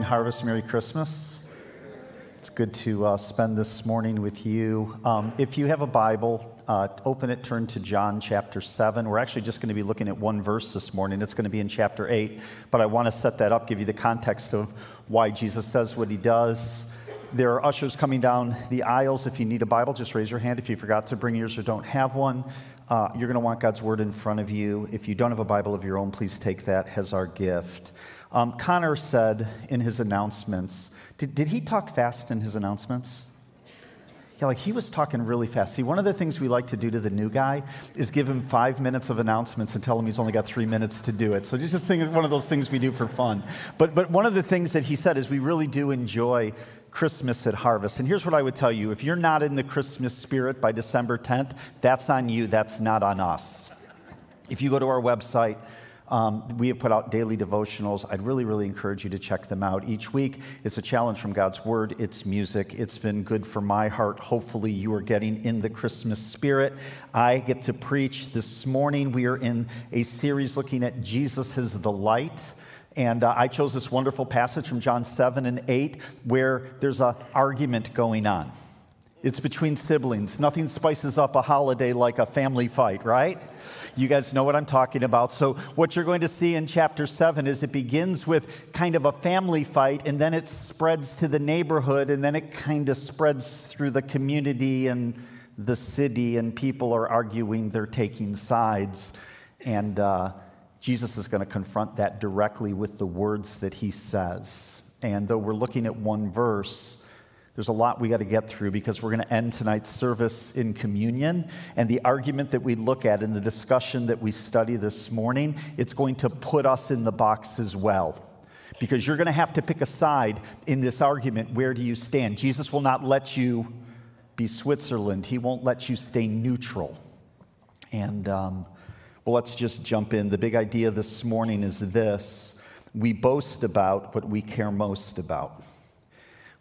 Harvest, Merry Christmas. It's good to uh, spend this morning with you. Um, if you have a Bible, uh, open it, turn to John chapter 7. We're actually just going to be looking at one verse this morning. It's going to be in chapter 8, but I want to set that up, give you the context of why Jesus says what he does. There are ushers coming down the aisles. If you need a Bible, just raise your hand. If you forgot to bring yours or don't have one, uh, you're going to want God's Word in front of you. If you don't have a Bible of your own, please take that as our gift. Um, Connor said in his announcements, did, did he talk fast in his announcements? Yeah, like he was talking really fast. See, one of the things we like to do to the new guy is give him five minutes of announcements and tell him he's only got three minutes to do it. So just think it's one of those things we do for fun. But, but one of the things that he said is we really do enjoy Christmas at Harvest. And here's what I would tell you if you're not in the Christmas spirit by December 10th, that's on you, that's not on us. If you go to our website, um, we have put out daily devotionals. I'd really, really encourage you to check them out. Each week, it's a challenge from God's Word, it's music. It's been good for my heart. Hopefully, you are getting in the Christmas spirit. I get to preach this morning. We are in a series looking at Jesus as the light. And uh, I chose this wonderful passage from John 7 and 8 where there's an argument going on. It's between siblings. Nothing spices up a holiday like a family fight, right? You guys know what I'm talking about. So, what you're going to see in chapter 7 is it begins with kind of a family fight, and then it spreads to the neighborhood, and then it kind of spreads through the community and the city, and people are arguing, they're taking sides. And uh, Jesus is going to confront that directly with the words that he says. And though we're looking at one verse, there's a lot we got to get through because we're going to end tonight's service in communion. And the argument that we look at in the discussion that we study this morning, it's going to put us in the box as well. Because you're going to have to pick a side in this argument. Where do you stand? Jesus will not let you be Switzerland, He won't let you stay neutral. And um, well, let's just jump in. The big idea this morning is this we boast about what we care most about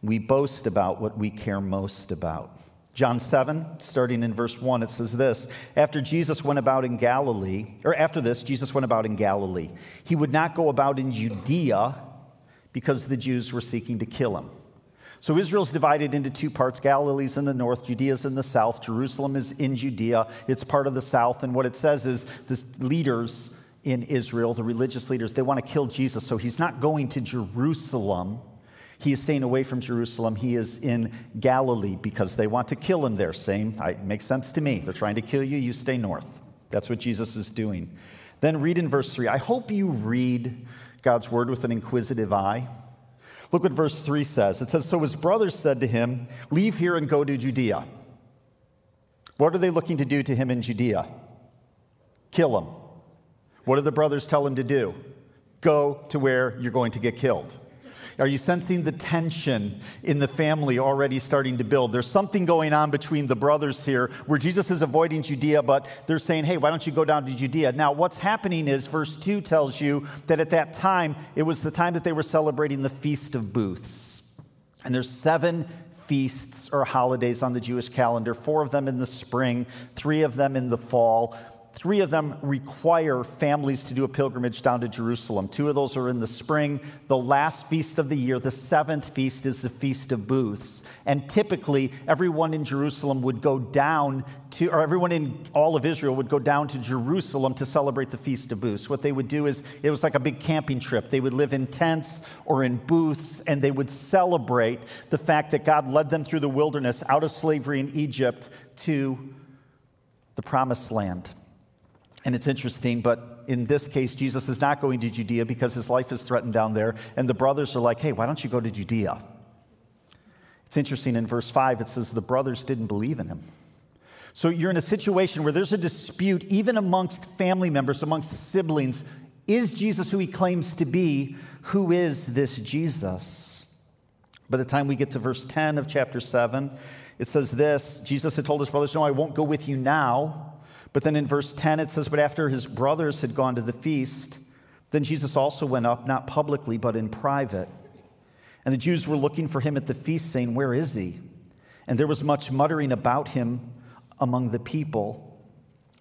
we boast about what we care most about. John 7, starting in verse 1, it says this After Jesus went about in Galilee, or after this, Jesus went about in Galilee. He would not go about in Judea because the Jews were seeking to kill him. So Israel's divided into two parts Galilee's in the north, Judea's in the south. Jerusalem is in Judea, it's part of the south. And what it says is the leaders in Israel, the religious leaders, they want to kill Jesus. So he's not going to Jerusalem he is staying away from Jerusalem. He is in Galilee because they want to kill him there. Same, it makes sense to me. They're trying to kill you, you stay north. That's what Jesus is doing. Then read in verse 3. I hope you read God's word with an inquisitive eye. Look what verse 3 says. It says, So his brothers said to him, Leave here and go to Judea. What are they looking to do to him in Judea? Kill him. What do the brothers tell him to do? Go to where you're going to get killed. Are you sensing the tension in the family already starting to build? There's something going on between the brothers here where Jesus is avoiding Judea, but they're saying, hey, why don't you go down to Judea? Now, what's happening is verse 2 tells you that at that time, it was the time that they were celebrating the Feast of Booths. And there's seven feasts or holidays on the Jewish calendar, four of them in the spring, three of them in the fall. Three of them require families to do a pilgrimage down to Jerusalem. Two of those are in the spring. The last feast of the year, the seventh feast, is the Feast of Booths. And typically, everyone in Jerusalem would go down to, or everyone in all of Israel would go down to Jerusalem to celebrate the Feast of Booths. What they would do is, it was like a big camping trip. They would live in tents or in booths, and they would celebrate the fact that God led them through the wilderness out of slavery in Egypt to the promised land. And it's interesting, but in this case, Jesus is not going to Judea because his life is threatened down there. And the brothers are like, hey, why don't you go to Judea? It's interesting in verse 5, it says the brothers didn't believe in him. So you're in a situation where there's a dispute, even amongst family members, amongst siblings. Is Jesus who he claims to be? Who is this Jesus? By the time we get to verse 10 of chapter 7, it says this Jesus had told his brothers, No, I won't go with you now but then in verse 10, it says, But after his brothers had gone to the feast, then Jesus also went up, not publicly, but in private. And the Jews were looking for him at the feast, saying, Where is he? And there was much muttering about him among the people.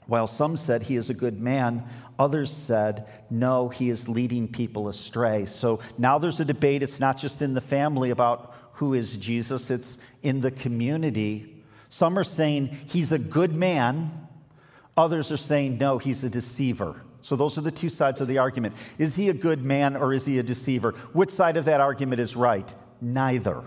While some said he is a good man, others said, no, he is leading people astray. So now there's a debate. It's not just in the family about who is Jesus, it's in the community. Some are saying he's a good man, others are saying, no, he's a deceiver. So those are the two sides of the argument. Is he a good man or is he a deceiver? Which side of that argument is right? Neither.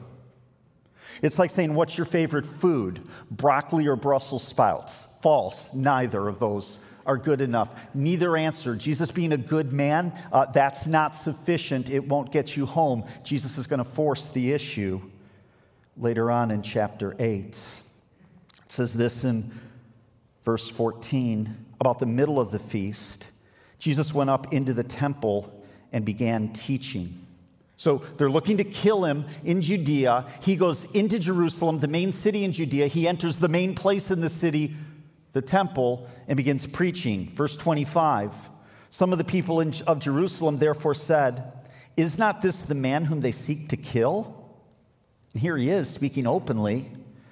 It's like saying, What's your favorite food? Broccoli or Brussels sprouts? False. Neither of those are good enough. Neither answer. Jesus being a good man, uh, that's not sufficient. It won't get you home. Jesus is going to force the issue later on in chapter 8. It says this in verse 14 about the middle of the feast. Jesus went up into the temple and began teaching. So they're looking to kill him in Judea. He goes into Jerusalem, the main city in Judea. He enters the main place in the city, the temple, and begins preaching. Verse 25 Some of the people in, of Jerusalem therefore said, Is not this the man whom they seek to kill? And here he is speaking openly,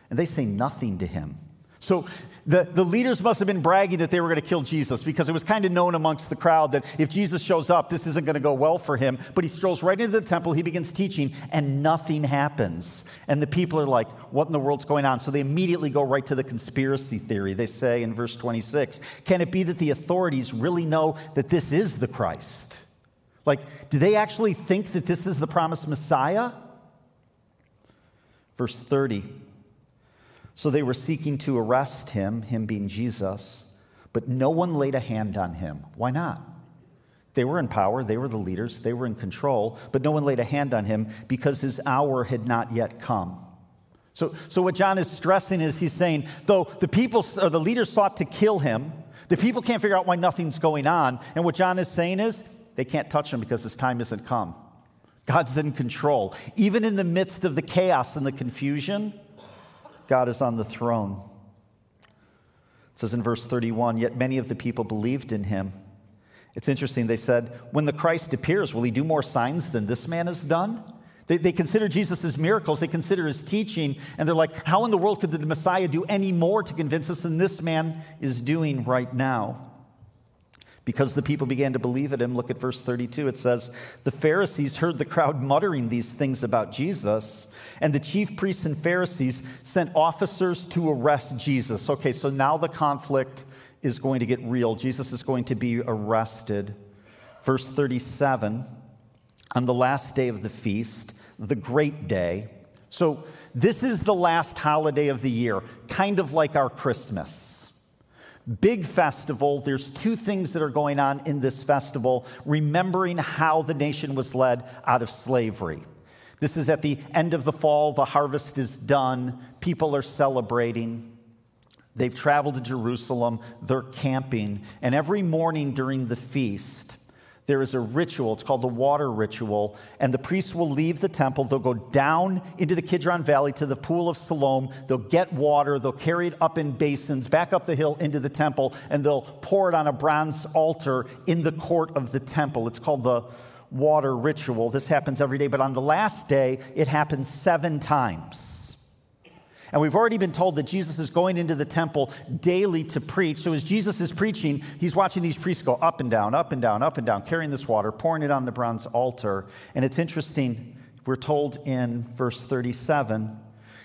and they say nothing to him. So the, the leaders must have been bragging that they were going to kill Jesus because it was kind of known amongst the crowd that if Jesus shows up, this isn't going to go well for him. But he strolls right into the temple, he begins teaching, and nothing happens. And the people are like, What in the world's going on? So they immediately go right to the conspiracy theory. They say in verse 26 Can it be that the authorities really know that this is the Christ? Like, do they actually think that this is the promised Messiah? Verse 30. So they were seeking to arrest him, him being Jesus, but no one laid a hand on him. Why not? They were in power, they were the leaders, they were in control, but no one laid a hand on him because his hour had not yet come. So, so what John is stressing is he's saying, though the people or the leaders sought to kill him, the people can't figure out why nothing's going on. And what John is saying is they can't touch him because his time isn't come. God's in control. Even in the midst of the chaos and the confusion, God is on the throne. It says in verse 31 Yet many of the people believed in him. It's interesting. They said, When the Christ appears, will he do more signs than this man has done? They, they consider Jesus' miracles, they consider his teaching, and they're like, How in the world could the Messiah do any more to convince us than this man is doing right now? Because the people began to believe in him, look at verse 32. It says, The Pharisees heard the crowd muttering these things about Jesus. And the chief priests and Pharisees sent officers to arrest Jesus. Okay, so now the conflict is going to get real. Jesus is going to be arrested. Verse 37 On the last day of the feast, the great day. So, this is the last holiday of the year, kind of like our Christmas. Big festival. There's two things that are going on in this festival, remembering how the nation was led out of slavery. This is at the end of the fall. The harvest is done. People are celebrating. They've traveled to Jerusalem. They're camping. And every morning during the feast, there is a ritual. It's called the water ritual. And the priests will leave the temple. They'll go down into the Kidron Valley to the pool of Siloam. They'll get water. They'll carry it up in basins, back up the hill into the temple, and they'll pour it on a bronze altar in the court of the temple. It's called the water ritual. This happens every day, but on the last day, it happens seven times. And we've already been told that Jesus is going into the temple daily to preach. So as Jesus is preaching, he's watching these priests go up and down, up and down, up and down, carrying this water, pouring it on the bronze altar. And it's interesting, we're told in verse 37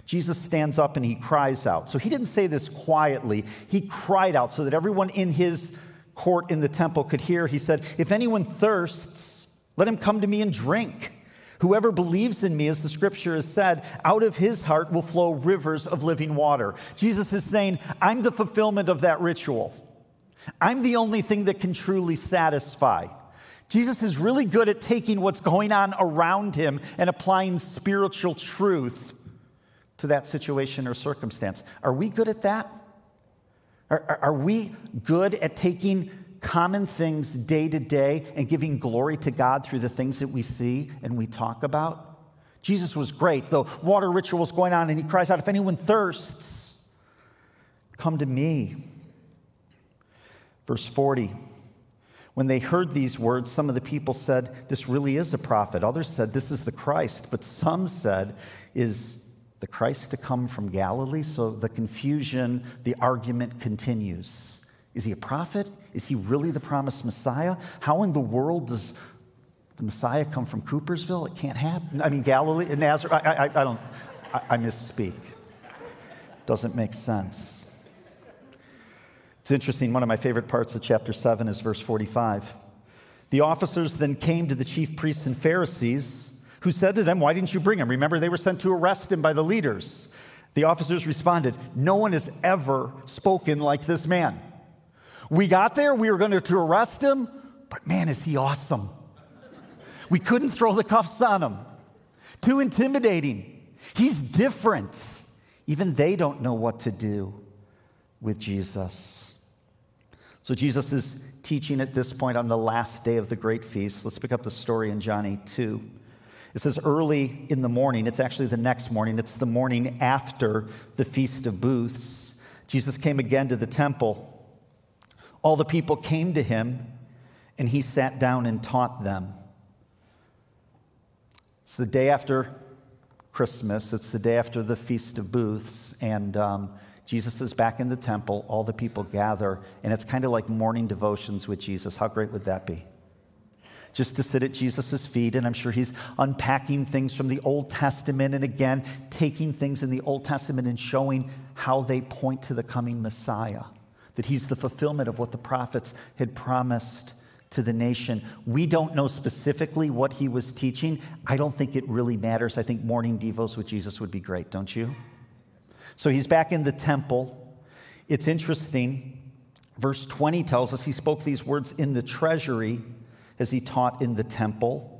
Jesus stands up and he cries out. So he didn't say this quietly, he cried out so that everyone in his court in the temple could hear. He said, If anyone thirsts, let him come to me and drink. Whoever believes in me, as the scripture has said, out of his heart will flow rivers of living water. Jesus is saying, I'm the fulfillment of that ritual. I'm the only thing that can truly satisfy. Jesus is really good at taking what's going on around him and applying spiritual truth to that situation or circumstance. Are we good at that? Are, are, we good at taking common things day to day and giving glory to God through the things that we see and we talk about. Jesus was great. The water ritual was going on, and he cries out, If anyone thirsts, come to me. Verse 40. When they heard these words, some of the people said, This really is a prophet. Others said, This is the Christ. But some said, Is the Christ to come from Galilee? So the confusion, the argument continues Is he a prophet? Is he really the promised Messiah? How in the world does the Messiah come from Coopersville? It can't happen. I mean, Galilee, Nazareth. I, I, I don't, I, I misspeak. Doesn't make sense. It's interesting. One of my favorite parts of chapter 7 is verse 45. The officers then came to the chief priests and Pharisees, who said to them, Why didn't you bring him? Remember, they were sent to arrest him by the leaders. The officers responded, No one has ever spoken like this man. We got there, we were going to arrest him, but man, is he awesome. We couldn't throw the cuffs on him. Too intimidating. He's different. Even they don't know what to do with Jesus. So Jesus is teaching at this point on the last day of the great feast. Let's pick up the story in John 8 2. It says early in the morning, it's actually the next morning, it's the morning after the Feast of Booths. Jesus came again to the temple. All the people came to him, and he sat down and taught them. It's the day after Christmas, it's the day after the Feast of Booths, and um, Jesus is back in the temple. All the people gather, and it's kind of like morning devotions with Jesus. How great would that be? Just to sit at Jesus' feet, and I'm sure he's unpacking things from the Old Testament, and again, taking things in the Old Testament and showing how they point to the coming Messiah that he's the fulfillment of what the prophets had promised to the nation. We don't know specifically what he was teaching. I don't think it really matters. I think morning devos with Jesus would be great, don't you? So he's back in the temple. It's interesting. Verse 20 tells us he spoke these words in the treasury as he taught in the temple.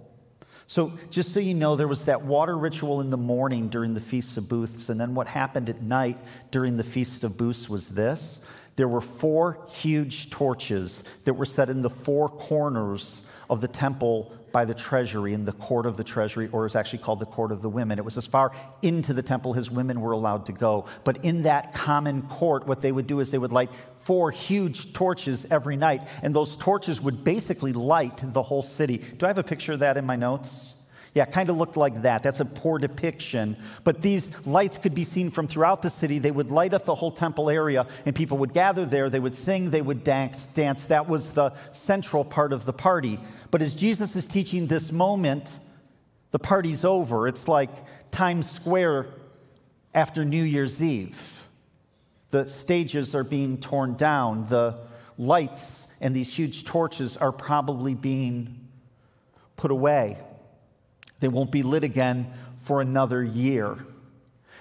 So, just so you know, there was that water ritual in the morning during the Feast of Booths, and then what happened at night during the Feast of Booths was this there were four huge torches that were set in the four corners of the temple by the treasury in the court of the treasury, or it's actually called the court of the women. It was as far into the temple as women were allowed to go. But in that common court, what they would do is they would light four huge torches every night, and those torches would basically light the whole city. Do I have a picture of that in my notes? Yeah, kind of looked like that. That's a poor depiction. But these lights could be seen from throughout the city. They would light up the whole temple area, and people would gather there. They would sing, they would dance. dance. That was the central part of the party. But as Jesus is teaching this moment, the party's over. It's like Times Square after New Year's Eve. The stages are being torn down. The lights and these huge torches are probably being put away. They won't be lit again for another year.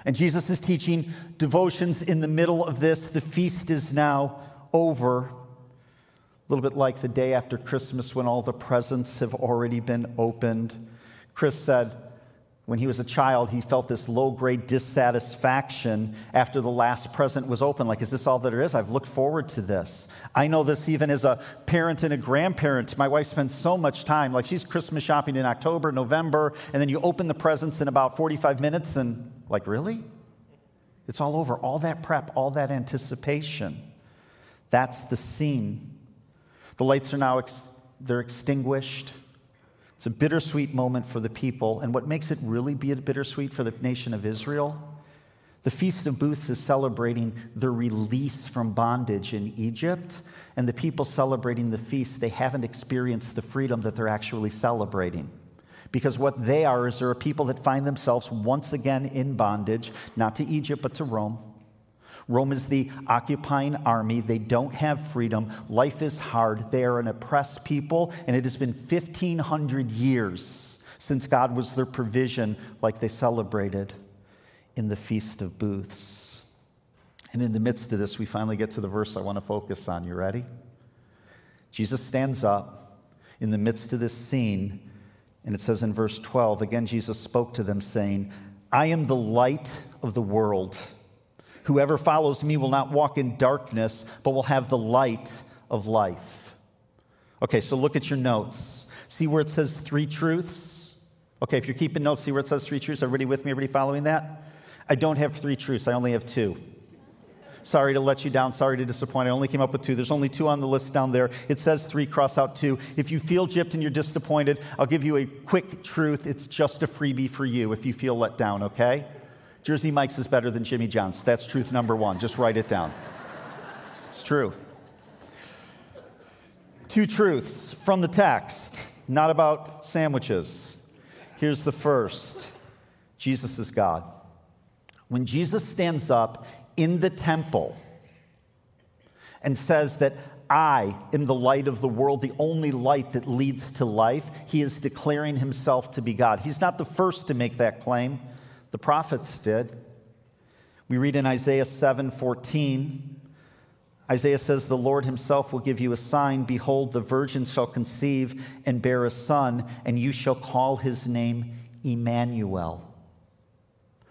And Jesus is teaching devotions in the middle of this. The feast is now over. A little bit like the day after Christmas when all the presents have already been opened. Chris said, when he was a child, he felt this low grade dissatisfaction after the last present was open. Like, is this all that there is? I've looked forward to this. I know this even as a parent and a grandparent. My wife spends so much time, like, she's Christmas shopping in October, November, and then you open the presents in about 45 minutes, and, like, really? It's all over. All that prep, all that anticipation. That's the scene. The lights are now ex- they're extinguished. It's a bittersweet moment for the people. And what makes it really be a bittersweet for the nation of Israel? The Feast of Booths is celebrating the release from bondage in Egypt. And the people celebrating the feast, they haven't experienced the freedom that they're actually celebrating. Because what they are is there are a people that find themselves once again in bondage, not to Egypt, but to Rome. Rome is the occupying army. They don't have freedom. Life is hard. They are an oppressed people, and it has been 1,500 years since God was their provision, like they celebrated in the Feast of Booths. And in the midst of this, we finally get to the verse I want to focus on. You ready? Jesus stands up in the midst of this scene, and it says in verse 12 again, Jesus spoke to them, saying, I am the light of the world. Whoever follows me will not walk in darkness, but will have the light of life. Okay, so look at your notes. See where it says three truths? Okay, if you're keeping notes, see where it says three truths? Everybody with me? Everybody following that? I don't have three truths, I only have two. Sorry to let you down. Sorry to disappoint. I only came up with two. There's only two on the list down there. It says three, cross out two. If you feel gypped and you're disappointed, I'll give you a quick truth. It's just a freebie for you if you feel let down, okay? Jersey Mike's is better than Jimmy John's. That's truth number one. Just write it down. It's true. Two truths from the text, not about sandwiches. Here's the first Jesus is God. When Jesus stands up in the temple and says that I am the light of the world, the only light that leads to life, he is declaring himself to be God. He's not the first to make that claim, the prophets did. We read in Isaiah 7 14. Isaiah says, The Lord himself will give you a sign. Behold, the virgin shall conceive and bear a son, and you shall call his name Emmanuel.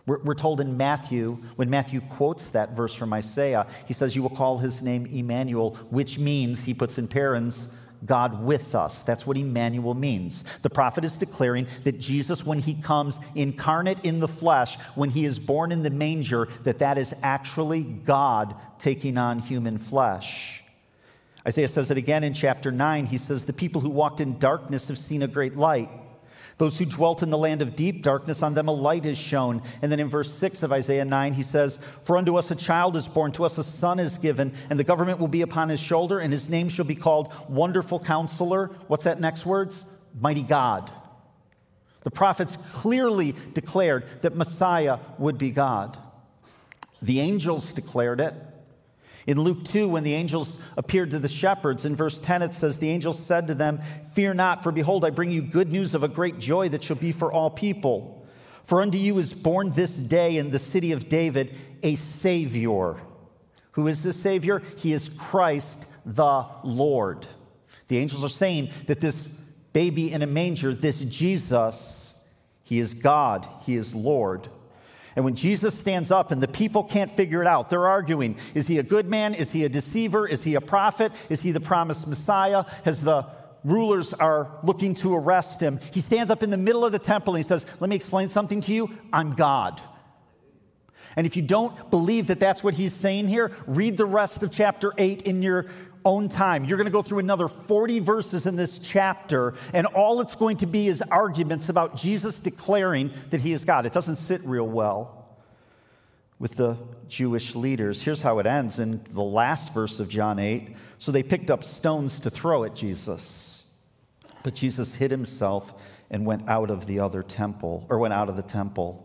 We're, told in Matthew, when Matthew quotes that verse from Isaiah, he says, You will call his name Emmanuel, which means, he puts in parens, God with us. That's what Emmanuel means. The prophet is declaring that Jesus, when he comes incarnate in the flesh, when he is born in the manger, that that is actually God taking on human flesh. Isaiah says it again in chapter 9. He says, The people who walked in darkness have seen a great light. Those who dwelt in the land of deep darkness, on them a light is shown. And then in verse 6 of Isaiah 9, he says, For unto us a child is born, to us a son is given, and the government will be upon his shoulder, and his name shall be called Wonderful Counselor. What's that next words? Mighty God. The prophets clearly declared that Messiah would be God. The angels declared it. In Luke 2, when the angels appeared to the shepherds, in verse 10, it says, The angels said to them, Fear not, for behold, I bring you good news of a great joy that shall be for all people. For unto you is born this day in the city of David a Savior. Who is this Savior? He is Christ the Lord. The angels are saying that this baby in a manger, this Jesus, he is God, he is Lord. And when Jesus stands up and the people can't figure it out, they're arguing is he a good man? Is he a deceiver? Is he a prophet? Is he the promised Messiah? As the rulers are looking to arrest him, he stands up in the middle of the temple and he says, Let me explain something to you. I'm God. And if you don't believe that that's what he's saying here, read the rest of chapter 8 in your own time. You're going to go through another 40 verses in this chapter, and all it's going to be is arguments about Jesus declaring that he is God. It doesn't sit real well with the Jewish leaders. Here's how it ends in the last verse of John 8. So they picked up stones to throw at Jesus. But Jesus hid himself and went out of the other temple, or went out of the temple.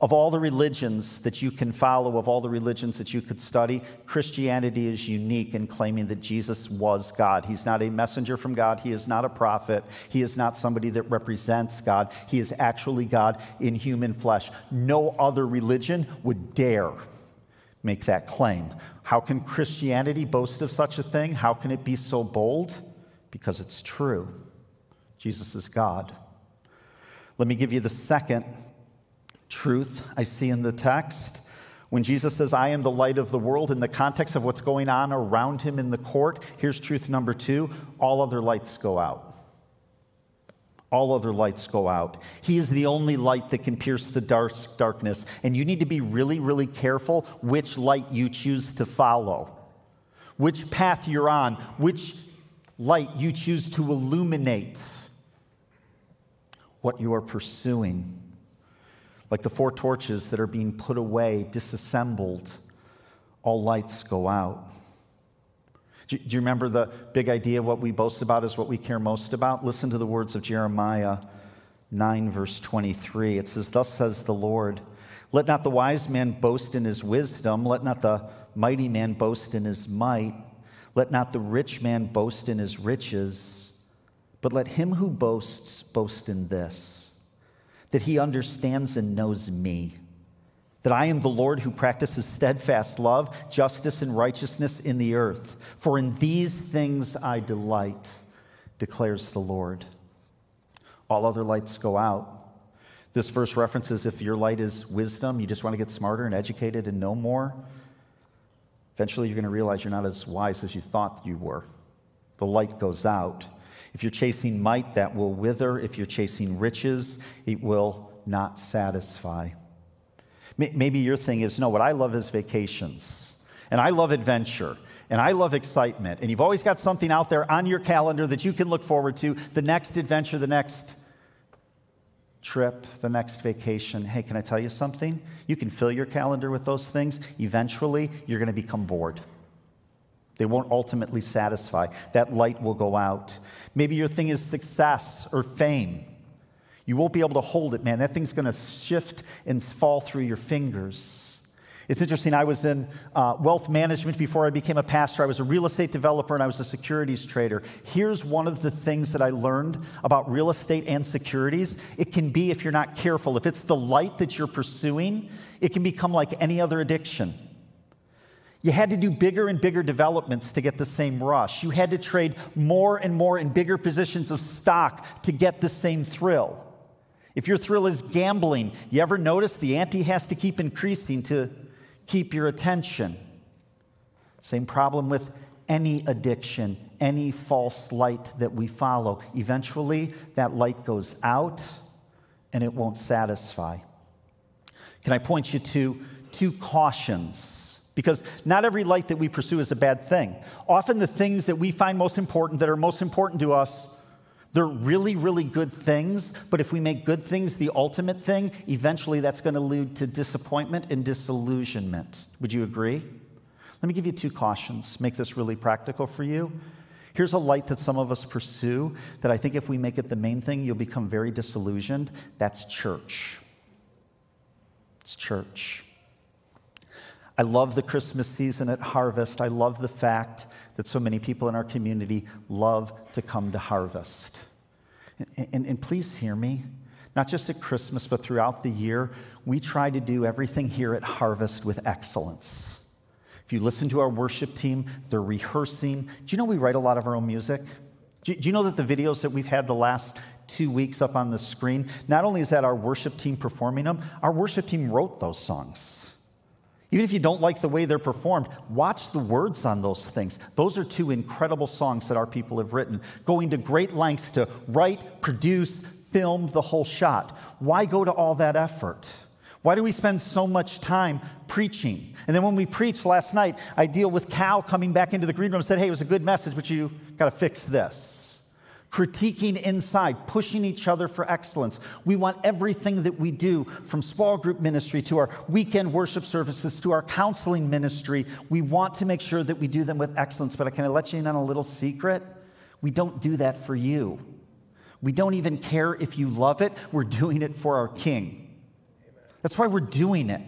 Of all the religions that you can follow, of all the religions that you could study, Christianity is unique in claiming that Jesus was God. He's not a messenger from God. He is not a prophet. He is not somebody that represents God. He is actually God in human flesh. No other religion would dare make that claim. How can Christianity boast of such a thing? How can it be so bold? Because it's true. Jesus is God. Let me give you the second truth I see in the text. When Jesus says, I am the light of the world, in the context of what's going on around him in the court, here's truth number two all other lights go out. All other lights go out. He is the only light that can pierce the dark, darkness. And you need to be really, really careful which light you choose to follow, which path you're on, which light you choose to illuminate what you are pursuing like the four torches that are being put away, disassembled, all lights go out. Do you remember the big idea? What we boast about is what we care most about? Listen to the words of Jeremiah 9, verse 23. It says, Thus says the Lord, let not the wise man boast in his wisdom, let not the mighty man boast in his might, let not the rich man boast in his riches, but let him who boasts boast in this that he understands and knows me, that I am the Lord who practices steadfast love, justice, and righteousness in the earth. For in these things I delight, declares the Lord. All other lights go out. This verse references if your light is wisdom, you just want to get smarter and educated and know more. Eventually, you're going to realize you're not as wise as you thought you were. The light goes out. If you're chasing might, that will wither. If you're chasing riches, it will not satisfy. Maybe your thing is no, what I love is vacations, and I love adventure, and I love excitement. And you've always got something out there on your calendar that you can look forward to the next adventure, the next trip, the next vacation. Hey, can I tell you something? You can fill your calendar with those things. Eventually, you're going to become bored. They won't ultimately satisfy. That light will go out. Maybe your thing is success or fame. You won't be able to hold it, man. That thing's going to shift and fall through your fingers. It's interesting. I was in uh, wealth management before I became a pastor. I was a real estate developer and I was a securities trader. Here's one of the things that I learned about real estate and securities. It can be, if you're not careful, if it's the light that you're pursuing, it can become like any other addiction. You had to do bigger and bigger developments to get the same rush. You had to trade more and more in bigger positions of stock to get the same thrill. If your thrill is gambling, you ever notice the ante has to keep increasing to keep your attention. Same problem with any addiction, any false light that we follow. Eventually, that light goes out and it won't satisfy. Can I point you to two cautions? Because not every light that we pursue is a bad thing. Often, the things that we find most important, that are most important to us, they're really, really good things, but if we make good things the ultimate thing, eventually that's going to lead to disappointment and disillusionment. Would you agree? Let me give you two cautions, make this really practical for you. Here's a light that some of us pursue that I think if we make it the main thing, you'll become very disillusioned. That's church. It's church. I love the Christmas season at Harvest. I love the fact that so many people in our community love to come to harvest. And, and, and, please hear me, not just at Christmas, but throughout the year, we try to do everything here at Harvest with excellence. If you listen to our worship team, they're rehearsing. Do you know we write a lot of our own music? Do, do you know that the videos that we've had the last two weeks up on the screen, not only is that our worship team performing them, our worship team wrote those songs. Even if you don't like the way they're performed, watch the words on those things. Those are two incredible songs that our people have written, going to great lengths to write, produce, film the whole shot. Why go to all that effort? Why do we spend so much time preaching? And then when we preached last night, I deal with Cal coming back into the green room and said, Hey, it was a good message, but you got to fix this critiquing inside, pushing each other for excellence. We want everything that we do, from small group ministry to our weekend worship services to our counseling ministry, we want to make sure that we do them with excellence. But I can I let you in on a little secret? We don't do that for you. We don't even care if you love it, we're doing it for our King. That's why we're doing it.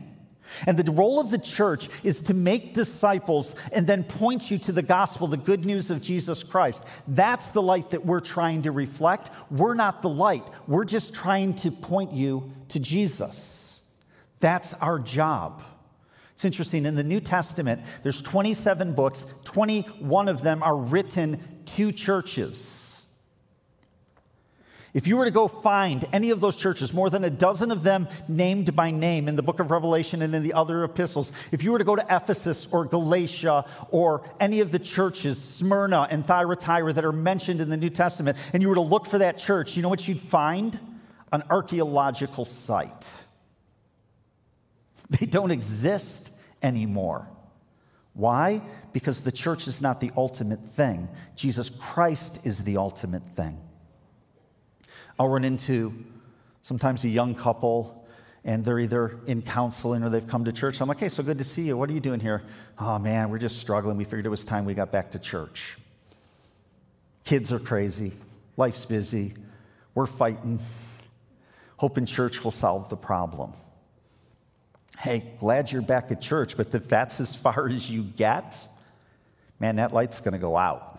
And the role of the church is to make disciples and then point you to the gospel, the good news of Jesus Christ. That's the light that we're trying to reflect. We're not the light, we're just trying to point you to Jesus. That's our job. It's interesting, in the New Testament, there's 27 books, 21 of them are written to churches. If you were to go find any of those churches, more than a dozen of them named by name in the book of Revelation and in the other epistles, if you were to go to Ephesus or Galatia or any of the churches, Smyrna and Thyatira, that are mentioned in the New Testament, and you were to look for that church, you know what you'd find? An archaeological site. They don't exist anymore. Why? Because the church is not the ultimate thing, Jesus Christ is the ultimate thing. I'll run into sometimes a young couple and they're either in counseling or they've come to church. I'm like, hey, so good to see you. What are you doing here? Oh man, we're just struggling. We figured it was time we got back to church. Kids are crazy. Life's busy. We're fighting. Hoping church will solve the problem. Hey, glad you're back at church, but if that's as far as you get, man, that light's going to go out.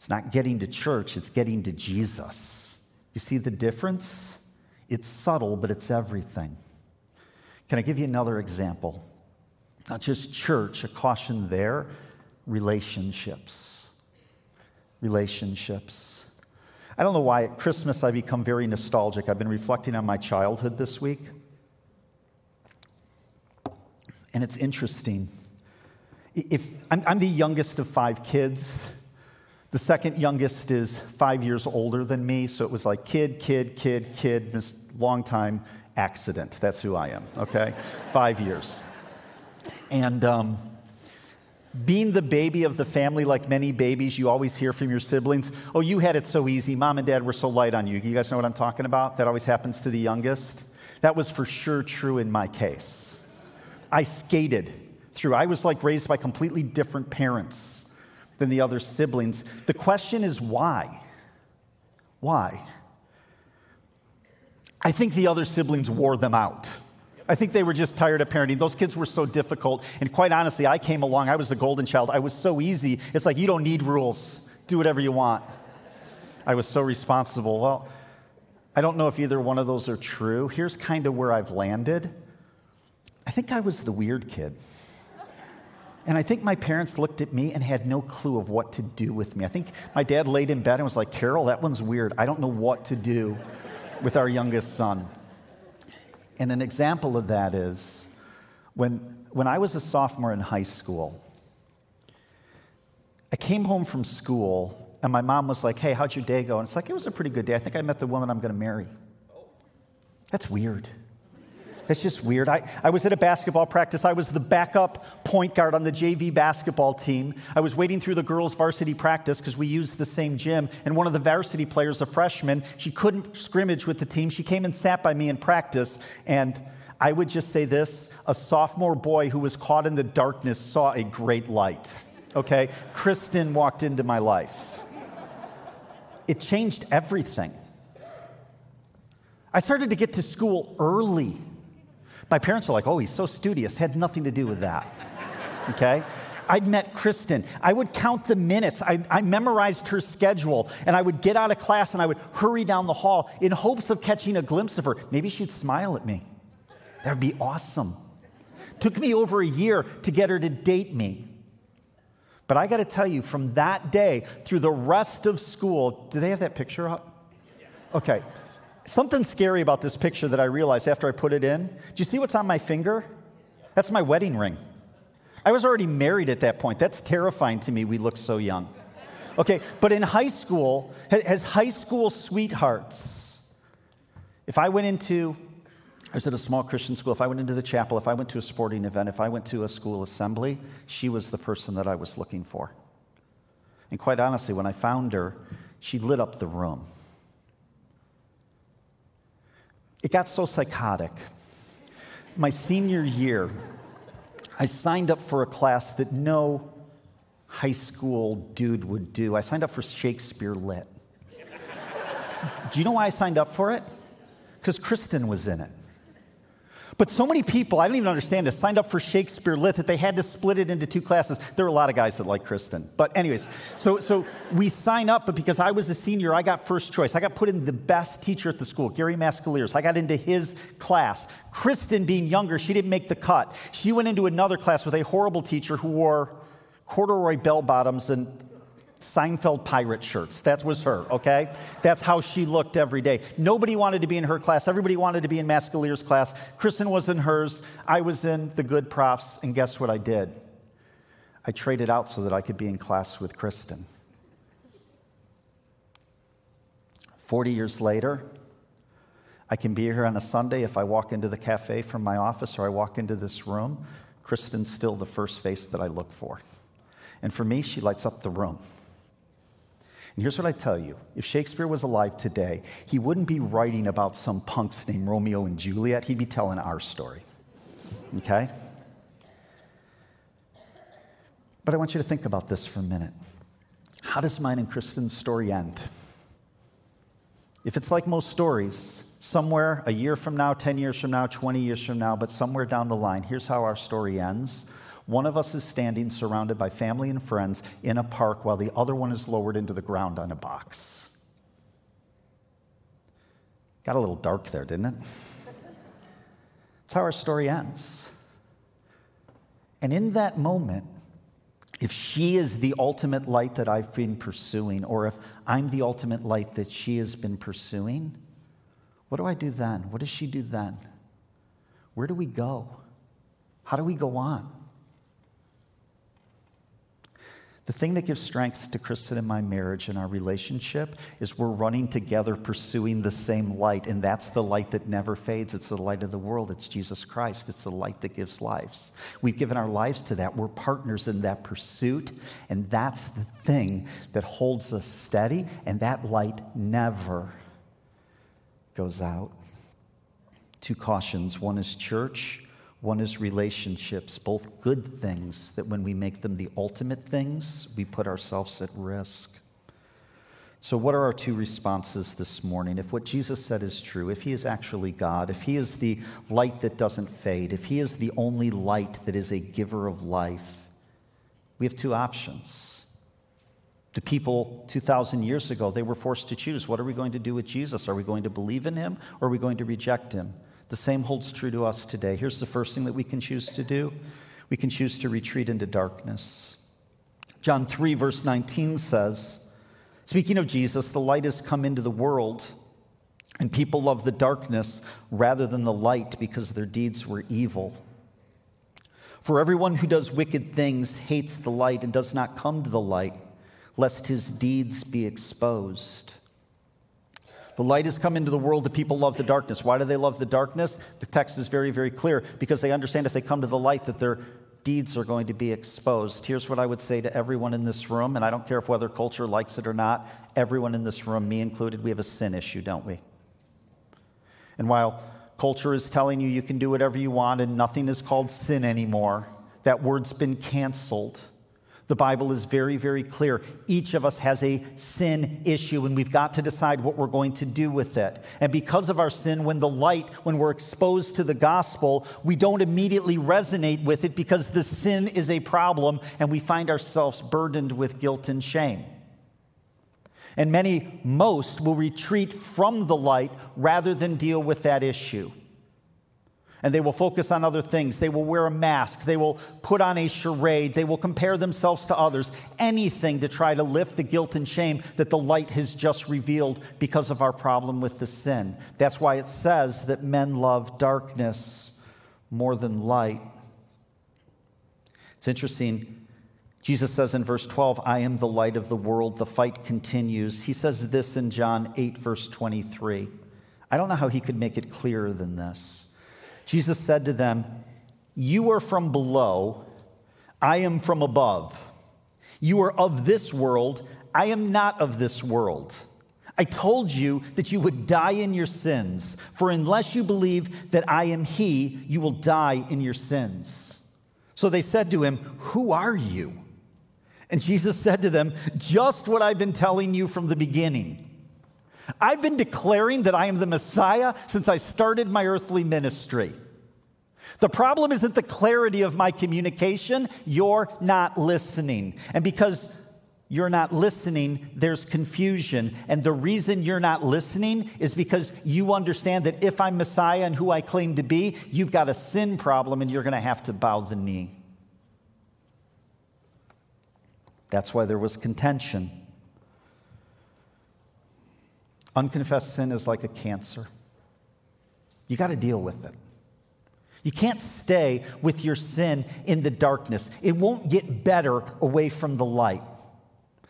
It's not getting to church, it's getting to Jesus. You see the difference? It's subtle, but it's everything. Can I give you another example? Not just church, a caution there, relationships. Relationships. I don't know why at Christmas I become very nostalgic. I've been reflecting on my childhood this week. And it's interesting. If I'm, I'm the youngest of five kids, the second youngest is five years older than me, so it was like kid, kid, kid, kid, long time accident. That's who I am, okay? five years. And um, being the baby of the family, like many babies, you always hear from your siblings, oh, you had it so easy. Mom and dad were so light on you. You guys know what I'm talking about? That always happens to the youngest. That was for sure true in my case. I skated through. I was like raised by completely different parents than the other siblings. The question is why? Why? I think the other siblings wore them out. I think they were just tired of parenting. Those kids were so difficult. And quite honestly, I came along, I was a golden child. I was so easy. It's like, you don't need rules, do whatever you want. I was so responsible. Well, I don't know if either one of those are true. Here's kind of where I've landed. I think I was the weird kid. And I think my parents looked at me and had no clue of what to do with me. I think my dad laid in bed and was like, Carol, that one's weird. I don't know what to do with our youngest son. And an example of that is when, when I was a sophomore in high school, I came home from school and my mom was like, Hey, how'd your day go? And it's like, It was a pretty good day. I think I met the woman I'm going to marry. That's weird. It's just weird. I, I was at a basketball practice. I was the backup point guard on the JV basketball team. I was waiting through the girls' varsity practice because we used the same gym. And one of the varsity players, a freshman, she couldn't scrimmage with the team. She came and sat by me in practice. And I would just say this a sophomore boy who was caught in the darkness saw a great light. Okay? Kristen walked into my life. It changed everything. I started to get to school early. My parents were like, oh, he's so studious. Had nothing to do with that. Okay? I'd met Kristen. I would count the minutes. I, I, memorized her schedule, and I would get out of class and I would hurry down the hall in hopes of catching a glimpse of her. Maybe she'd smile at me. That would be awesome. Took me over a year to get her to date me. But I got to tell you, from that day through the rest of school, do they have that picture up? Okay. Something scary about this picture that I realized after I put it in. Do you see what's on my finger? That's my wedding ring. I was already married at that point. That's terrifying to me. We look so young. Okay, but in high school, as high school sweethearts, if I went into, I was at a small Christian school, if I went into the chapel, if I went to a sporting event, if I went to a school assembly, she was the person that I was looking for. And quite honestly, when I found her, she lit up the room. It got so psychotic. My senior year, I signed up for a class that no high school dude would do. I signed up for Shakespeare Lit. do you know why I signed up for it? Because Kristen was in it. But so many people, I don't even understand this, signed up for Shakespeare Lit that they had to split it into two classes. There are a lot of guys that like Kristen. But, anyways, so, so we sign up, but because I was a senior, I got first choice. I got put in the best teacher at the school, Gary Mascaliers. I got into his class. Kristen, being younger, she didn't make the cut. She went into another class with a horrible teacher who wore corduroy bell bottoms and Seinfeld pirate shirts. That was her, okay? That's how she looked every day. Nobody wanted to be in her class. Everybody wanted to be in Mascalier's class. Kristen was in hers. I was in the good profs. And guess what I did? I traded out so that I could be in class with Kristen. 40 years later, I can be here on a Sunday if I walk into the cafe from my office or I walk into this room. Kristen's still the first face that I look for. And for me, she lights up the room. And here's what I tell you if Shakespeare was alive today, he wouldn't be writing about some punks named Romeo and Juliet, he'd be telling our story. Okay? But I want you to think about this for a minute. How does mine and Kristen's story end? If it's like most stories, somewhere a year from now, 10 years from now, 20 years from now, but somewhere down the line, here's how our story ends one of us is standing surrounded by family and friends in a park while the other one is lowered into the ground on a box. Got a little dark there, didn't it? That's how our story ends. And in that moment, if she is the ultimate light that I've been pursuing, or if I'm the ultimate light that she has been pursuing, what do I do then? What does she do then? Where do we go? How do we go on? The thing that gives strength to Kristen and my marriage and our relationship is we're running together pursuing the same light, and that's the light that never fades. It's the light of the world. It's Jesus Christ. It's the light that gives lives. We've given our lives to that. We're partners in that pursuit, and that's the thing that holds us steady, and that light never goes out. Two cautions one is church, One is relationships, both good things that when we make them the ultimate things, we put ourselves at risk. So, what are our two responses this morning? If what Jesus said is true, if he is actually God, if he is the light that doesn't fade, if he is the only light that is a giver of life, we have two options. The people 2,000 years ago, they were forced to choose what are we going to do with Jesus? Are we going to believe in him or are we going to reject him? The same holds true to us today. Here's the first thing that we can choose to do we can choose to retreat into darkness. John 3, verse 19 says, Speaking of Jesus, the light has come into the world, and people love the darkness rather than the light because their deeds were evil. For everyone who does wicked things hates the light and does not come to the light, lest his deeds be exposed. The light has come into the world, the people love the darkness. Why do they love the darkness? The text is very, very clear because they understand if they come to the light that their deeds are going to be exposed. Here's what I would say to everyone in this room, and I don't care if whether culture likes it or not, everyone in this room, me included, we have a sin issue, don't we? And while culture is telling you you can do whatever you want and nothing is called sin anymore, that word's been canceled. The Bible is very, very clear. Each of us has a sin issue, and we've got to decide what we're going to do with it. And because of our sin, when the light, when we're exposed to the gospel, we don't immediately resonate with it because the sin is a problem, and we find ourselves burdened with guilt and shame. And many, most, will retreat from the light rather than deal with that issue and they will focus on other things. They will wear a mask. They will put on a charade. They will compare themselves to others. Anything to try to lift the guilt and shame that the light has just revealed because of our problem with the sin. That's why it says that men love darkness more than light. It's interesting. Jesus says in verse 12, I am the light of the world. The fight continues. He says this in John 8, verse 23. I don't know how he could make it clearer than this. Jesus said to them, You are from below, I am from above. You are of this world, I am not of this world. I told you that you would die in your sins, for unless you believe that I am He, you will die in your sins. So they said to him, Who are you? And Jesus said to them, Just what I've been telling you from the beginning. I've been declaring that I am the Messiah since I started my earthly ministry. The problem isn't the clarity of my communication, you're not listening. And because you're not listening, there's confusion. And the reason you're not listening is because you understand that if I'm Messiah and who I claim to be, you've got a sin problem and you're going to have to bow the knee. That's why there was contention. Unconfessed sin is like a cancer. You got to deal with it. You can't stay with your sin in the darkness. It won't get better away from the light.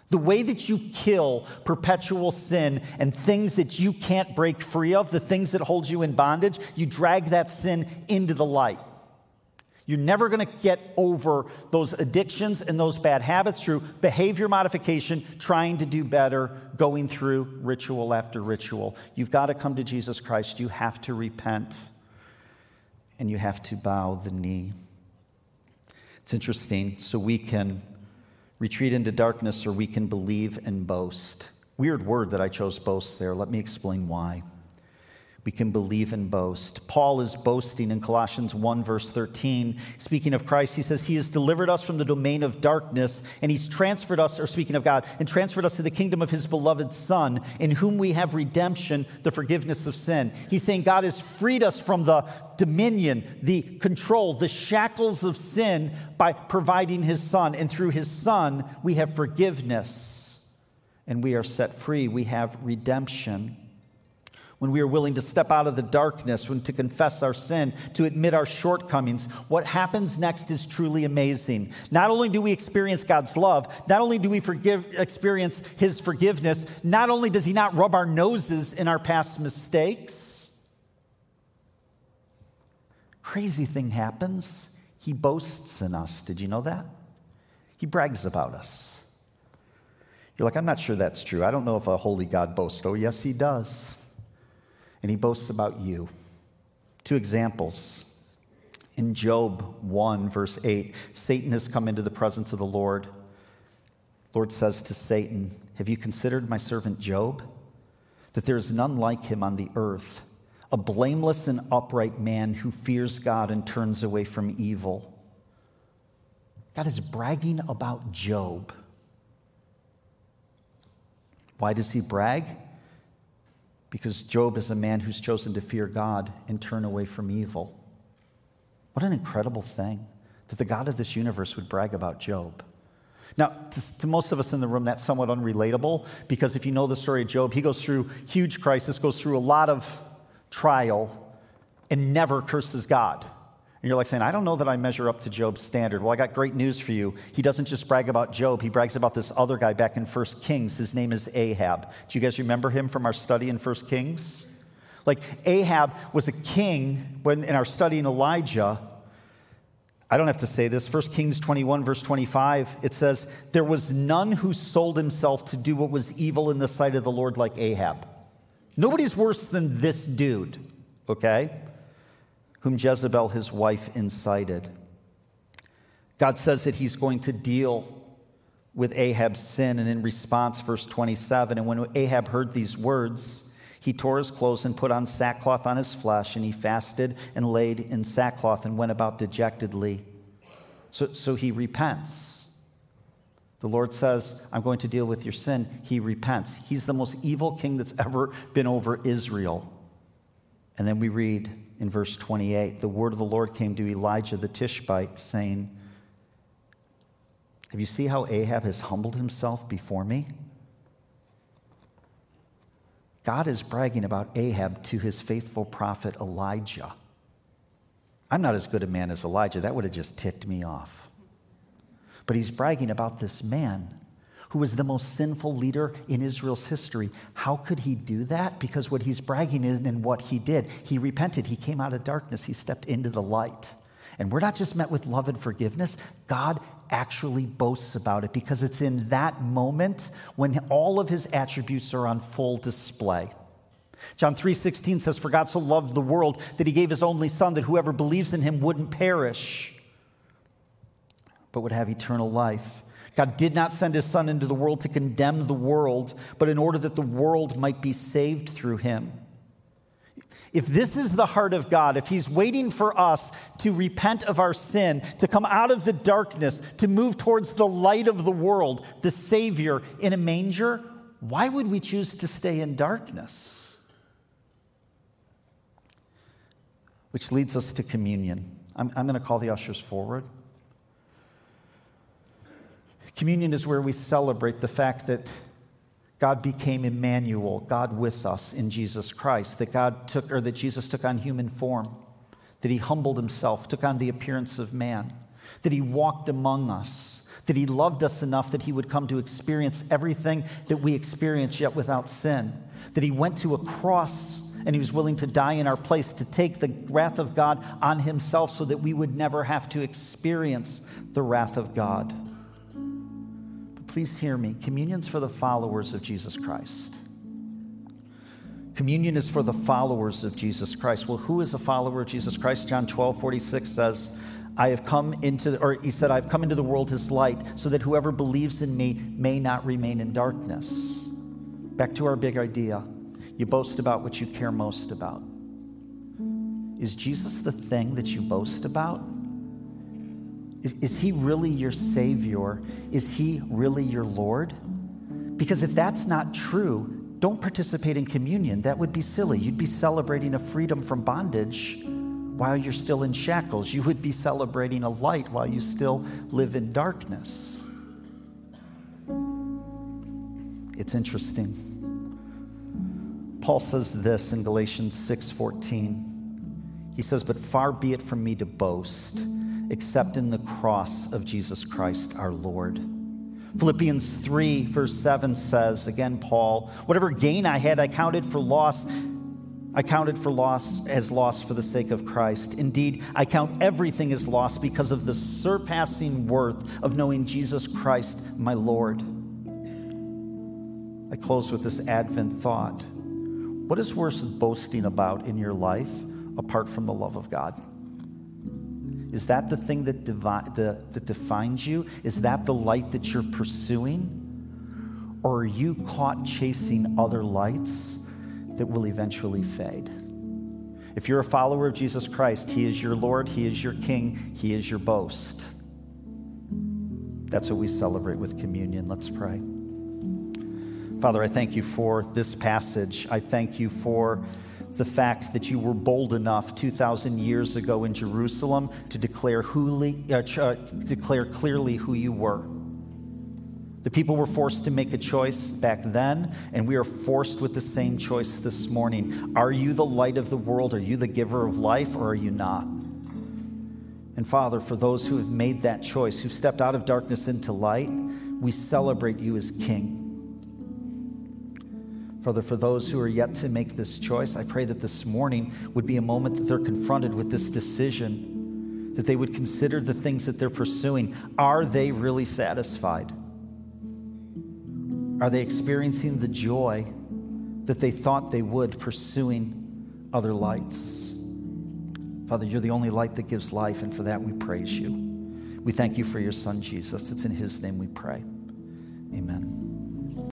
The way that you kill perpetual sin and things that you can't break free of, the things that hold you in bondage, you drag that sin into the light. You're never going to get over those addictions and those bad habits through behavior modification, trying to do better, going through ritual after ritual. You've got to come to Jesus Christ. You have to repent and you have to bow the knee. It's interesting. So we can retreat into darkness or we can believe and boast. Weird word that I chose boast there. Let me explain why we can believe and boast. Paul is boasting in Colossians 1, verse 13. Speaking of Christ, he says, He has delivered us from the domain of darkness, and He's transferred us, or speaking of God, and transferred us to the kingdom of His beloved Son, in whom we have redemption, the forgiveness of sin. He's saying God has freed us from the dominion, the control, the shackles of sin by providing His Son. And through His Son, we have forgiveness, and we are set free. We have redemption when we are willing to step out of the darkness, when to confess our sin, to admit our shortcomings, what happens next is truly amazing. Not only do we experience God's love, not only do we forgive, experience His forgiveness, not only does He not rub our noses in our past mistakes, crazy thing happens. He boasts in us. Did you know that? He brags about us. You're like, I'm not sure that's true. I don't know if a holy God boasts. Oh, yes, he does and he boasts about you. Two examples. In Job 1, verse 8, Satan has come into the presence of the Lord. Lord says to Satan, Have you considered my servant Job? That there is none like him on the earth, a blameless and upright man who fears God and turns away from evil. God is bragging about Job. Why does he brag? Because Job is a man who's chosen to fear God and turn away from evil. What an incredible thing that the God of this universe would brag about Job. Now, to, to, most of us in the room, that's somewhat unrelatable because if you know the story of Job, he goes through huge crisis, goes through a lot of trial, and never curses God. And you're like saying, I don't know that I measure up to Job's standard. Well, I got great news for you. He doesn't just brag about Job, he brags about this other guy back in 1 Kings. His name is Ahab. Do you guys remember him from our study in 1 Kings? Like, Ahab was a king when in our study in Elijah. I don't have to say this. 1 Kings 21, verse 25, it says, There was none who sold himself to do what was evil in the sight of the Lord like Ahab. Nobody's worse than this dude, okay? Whom Jezebel, his wife, incited. God says that he's going to deal with Ahab's sin, and in response, verse 27, and when Ahab heard these words, he tore his clothes and put on sackcloth on his flesh, and he fasted and laid in sackcloth and went about dejectedly. So, so he repents. The Lord says, I'm going to deal with your sin. He repents. He's the most evil king that's ever been over Israel. And then we read in verse 28 the word of the Lord came to Elijah the Tishbite, saying, Have you seen how Ahab has humbled himself before me? God is bragging about Ahab to his faithful prophet Elijah. I'm not as good a man as Elijah. That would have just ticked me off. But he's bragging about this man who was the most sinful leader in Israel's history. How could he do that? Because what he's bragging is in what he did. He repented, he came out of darkness, he stepped into the light. And we're not just met with love and forgiveness, God actually boasts about it because it's in that moment when all of his attributes are on full display. John 3:16 says for God so loved the world that he gave his only son that whoever believes in him wouldn't perish but would have eternal life. God did not send his son into the world to condemn the world, but in order that the world might be saved through him. If this is the heart of God, if He's waiting for us to repent of our sin, to come out of the darkness, to move towards the light of the world, the Savior in a manger, why would we choose to stay in darkness? Which leads us to communion. I'm, I'm going to call the ushers forward. Communion is where we celebrate the fact that God became Emmanuel, God with us in Jesus Christ, that God took, or that Jesus took on human form, that he humbled himself, took on the appearance of man, that he walked among us, that he loved us enough that he would come to experience everything that we experience yet without sin, that he went to a cross and he was willing to die in our place to take the wrath of God on himself so that we would never have to experience the wrath of God please hear me. Communion's for the followers of Jesus Christ. Communion is for the followers of Jesus Christ. Well, who is a follower of Jesus Christ? John 12, 46 says, I have come into, or he said, I've come into the world as light so that whoever believes in me may not remain in darkness. Back to our big idea. You boast about what you care most about. Is Jesus the thing that you boast about? Is, is he really your Savior? Is he really your Lord? Because if that's not true, don't participate in communion. That would be silly. You'd be celebrating a freedom from bondage while you're still in shackles. You would be celebrating a light while you still live in darkness. It's interesting. Paul says this in Galatians 6:14. He says, "But far be it from me to boast." Except in the cross of Jesus Christ our Lord. Philippians 3, verse 7 says, again, Paul, whatever gain I had, I counted for loss. I counted for loss as loss for the sake of Christ. Indeed, I count everything as loss because of the surpassing worth of knowing Jesus Christ, my Lord. I close with this Advent thought. What is worth boasting about in your life apart from the love of God? Is that the thing that, devi- the, that defines you? Is that the light that you're pursuing? Or are you caught chasing other lights that will eventually fade? If you're a follower of Jesus Christ, He is your Lord, He is your King, He is your boast. That's what we celebrate with communion. Let's pray. Father, I thank you for this passage. I thank you for the fact that you were bold enough 2,000 years ago in Jerusalem to declare, who, uh, uh, declare clearly who you were. The people were forced to make a choice back then, and we are forced with the same choice this morning. Are you the light of the world? Are you the giver of life, or are you not? And Father, for those who have made that choice, who stepped out of darkness into light, we celebrate you as King. Father, for those who are yet to make this choice, I pray that this morning would be a moment that they're confronted with this decision, that they would consider the things that they're pursuing. Are they really satisfied? Are they experiencing the joy that they thought they would pursuing other lights? Father, you're the only light that gives life, and for that we praise you. We thank you for your son, Jesus. It's in his name we pray. Amen.